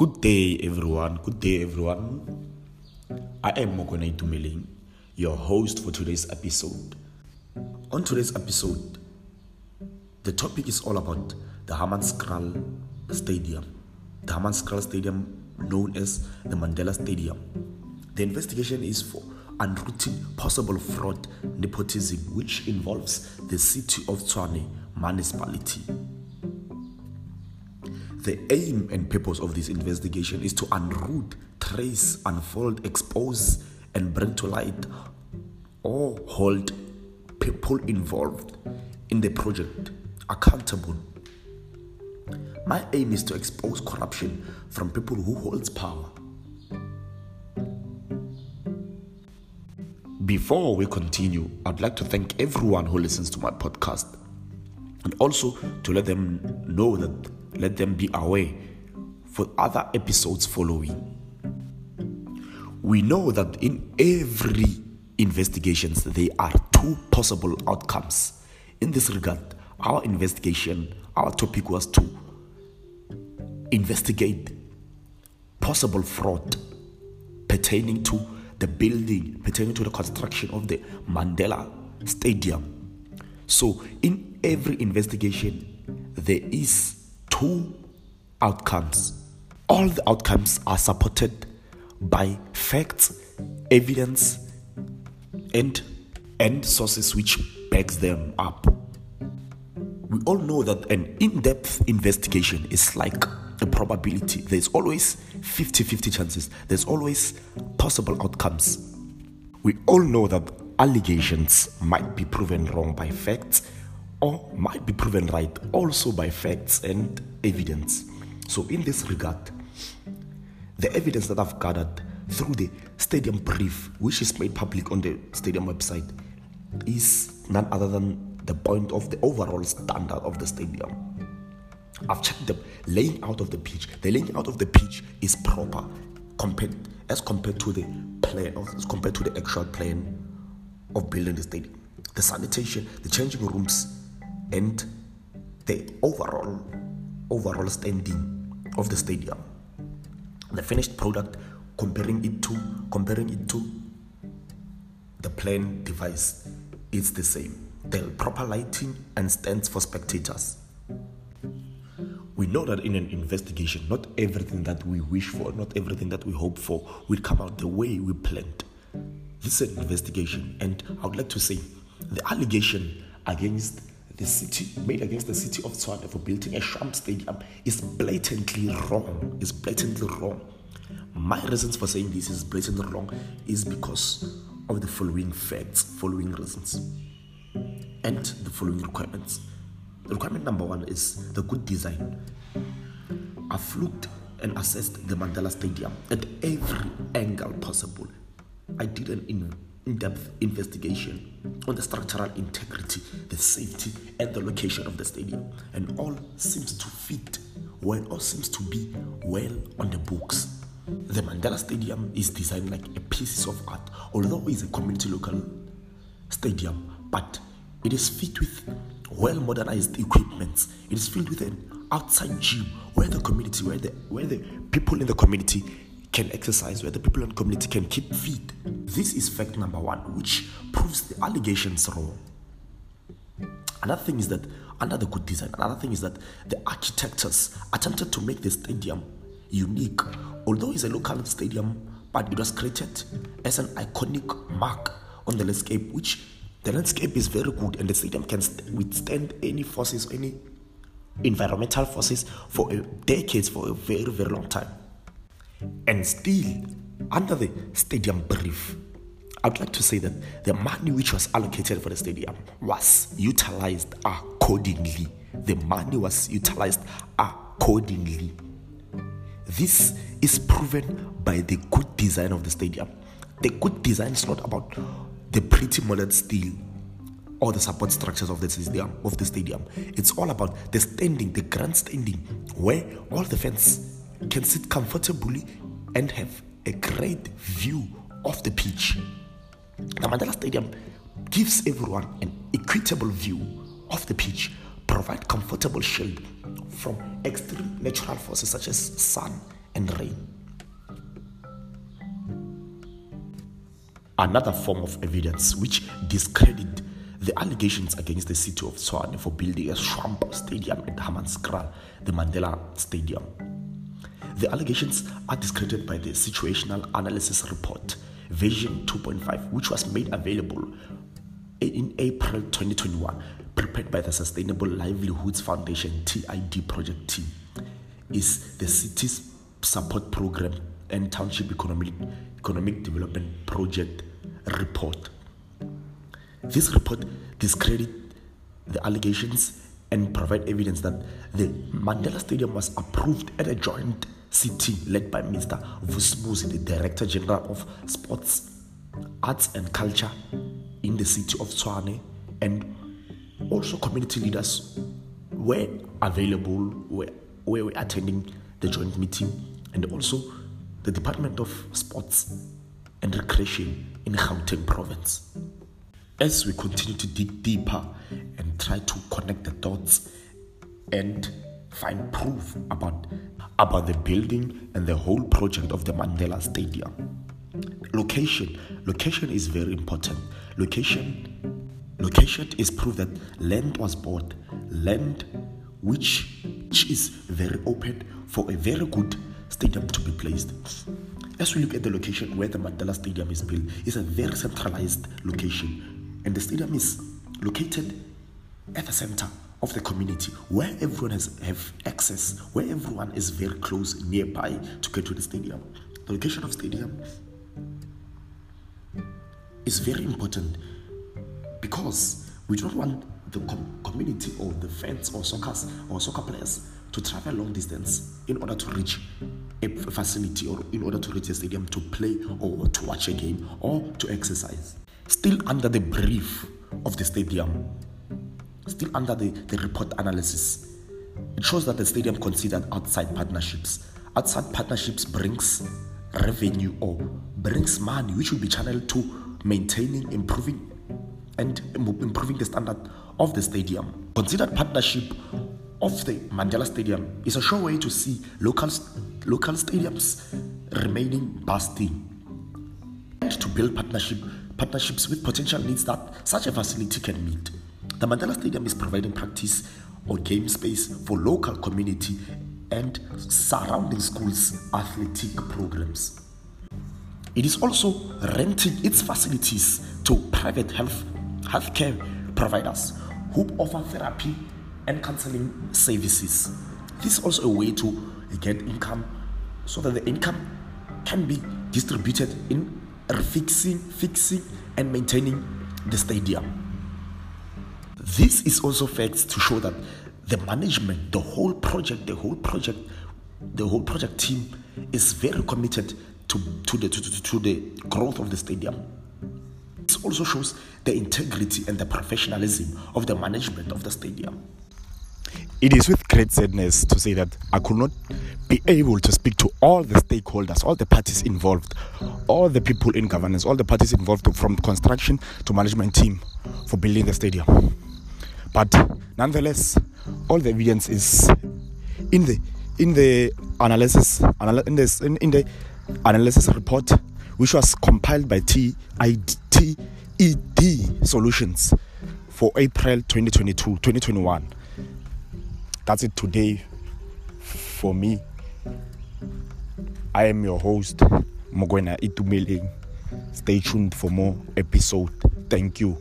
Good day, everyone. Good day, everyone. I am Mokone Itumeleng, your host for today's episode. On today's episode, the topic is all about the Hammanskraal Stadium. The Hammanskraal Stadium, known as the Mandela Stadium. The investigation is for unrooting possible fraud nepotism, which involves the city of Tshwane municipality. The aim and purpose of this investigation is to unroot, trace, unfold, expose, and bring to light or hold people involved in the project accountable. My aim is to expose corruption from people who holds power. Before we continue, I'd like to thank everyone who listens to my podcast and also to let them know that let them be aware for other episodes following. We know that in every investigations there are two possible outcomes. In this regard, our investigation, our topic was to investigate possible fraud pertaining to the building, pertaining to the construction of the Mandela Stadium. So, in every investigation, there is two outcomes. All the outcomes are supported by facts, evidence, and and sources which backs them up. We all know that an in-depth investigation is like a probability. There's always 50-50 chances. There's always possible outcomes. We all know that allegations might be proven wrong by facts or might be proven right also by facts and evidence. So, in this regard, the evidence that I've gathered through the stadium brief, which is made public on the stadium website, is none other than the point of the overall standard of the stadium. I've checked the laying out of the pitch. The laying out of the pitch is proper compared as compared to the plan as compared to the actual plan of building the stadium. The sanitation, the changing rooms, and the overall overall standing of the stadium. The finished product comparing it to comparing it to the plan device it's the same. The proper lighting and stands for spectators. We know that in an investigation, not everything that we wish for, not everything that we hope for will come out the way we planned. This is an investigation, and I would like to say the allegation against the city made against the city of Tshwane for building a sham stadium is blatantly wrong. Is blatantly wrong. My reasons for saying this is blatantly wrong is because of the following facts, following reasons, and the following requirements. The Requirement number one is the good design. I've looked and assessed the Mandela Stadium at every angle possible. I did an in in depth investigation on the structural integrity, the safety, and the location of the stadium. And all seems to fit well, all seems to be well on the books. The Mandela Stadium is designed like a piece of art, although it's a community local stadium, but it is fit with well modernized equipment. It is filled with an outside gym where the community, where the where the people in the community can exercise, where the people the community can keep fit. This is fact number one, which proves the allegations wrong. Another thing is that under the good design, another thing is that the architects attempted to make the stadium unique. Although it's a local stadium, but it was created as an iconic mark on the landscape, which the landscape is very good and the stadium can withstand any forces, any environmental forces for decades, for a very, very long time. And still, under the stadium brief, I would like to say that the money which was allocated for the stadium was utilized accordingly. The money was utilized accordingly. This is proven by the good design of the stadium. The good design is not about the pretty modern steel or the support structures of the stadium of the stadium. It's all about the standing, the grandstanding, where all the fans can sit comfortably and have a great view of the pitch. The Mandela Stadium gives everyone an equitable view of the pitch, provide comfortable shade from extreme natural forces such as sun and rain. Another form of evidence which discredit the allegations against the city of Tshwane for building a swamp stadium at Hammanskraal, the Mandela Stadium. The allegations are discredited by the Situational Analysis Report, version 2.5, which was made available in April 2021, prepared by the Sustainable Livelihoods Foundation TID project team, is the city's support program and township economic, economic development project report. This report discredits the allegations and provide evidence that the Mandela Stadium was approved at a joint sitting led by Mr. Vusimuzi, the Director General of Sports, Arts and Culture in the city of Tshwane, and also community leaders were available, were, were attending the joint meeting, and also the Department of Sports and Recreation in Gauteng province. As we continue to dig deeper and try to connect the dots and find proof about, about the building and the whole project of the Mandela Stadium. Location. Location is very important. Location location is proof that land was bought. Land which, which is very open for a very good stadium to be placed. As we look at the location where the Mandela Stadium is built, it's a very centralized location, and the stadium is located at the center of the community where everyone has have access, where everyone is very close nearby to get to the stadium. The location of stadium is very important because we don't want the com- community or the fans or soccer or soccer players to travel long distance in order to reach a facility or in order to reach a stadium to play or to watch a game or to exercise. Still under the brief of the stadium, still under the, the report analysis, it shows that the stadium considered outside partnerships. Outside partnerships brings revenue or brings money which will be channeled to maintaining, improving, and improving the standard of the stadium. Considered partnership of the Mandela Stadium is a sure way to see local, local stadiums remaining busting and to build partnership, partnerships with potential needs that such a facility can meet. The Mandela Stadium is providing practice or game space for local community and surrounding schools' athletic programs. It is also renting its facilities to private health healthcare providers who offer therapy and counseling services. This is also a way to get income so that the income can be distributed in fixing, fixing, and maintaining the stadium. This is also facts to show that the management, the whole project, the whole project, the whole project team is very committed to, to, the, to, to the growth of the stadium. This also shows the integrity and the professionalism of the management of the stadium. It is with great sadness to say that I could not be able to speak to all the stakeholders, all the parties involved, all the people in governance, all the parties involved from construction to management team for building the stadium. But nonetheless, all the evidence is in the in the analysis in, this, in, in the analysis report which was compiled by TED Solutions for April 2022 2021 that's it today for me. I am your host, Mogwena Itumeleng. Stay tuned for more episode. Thank you.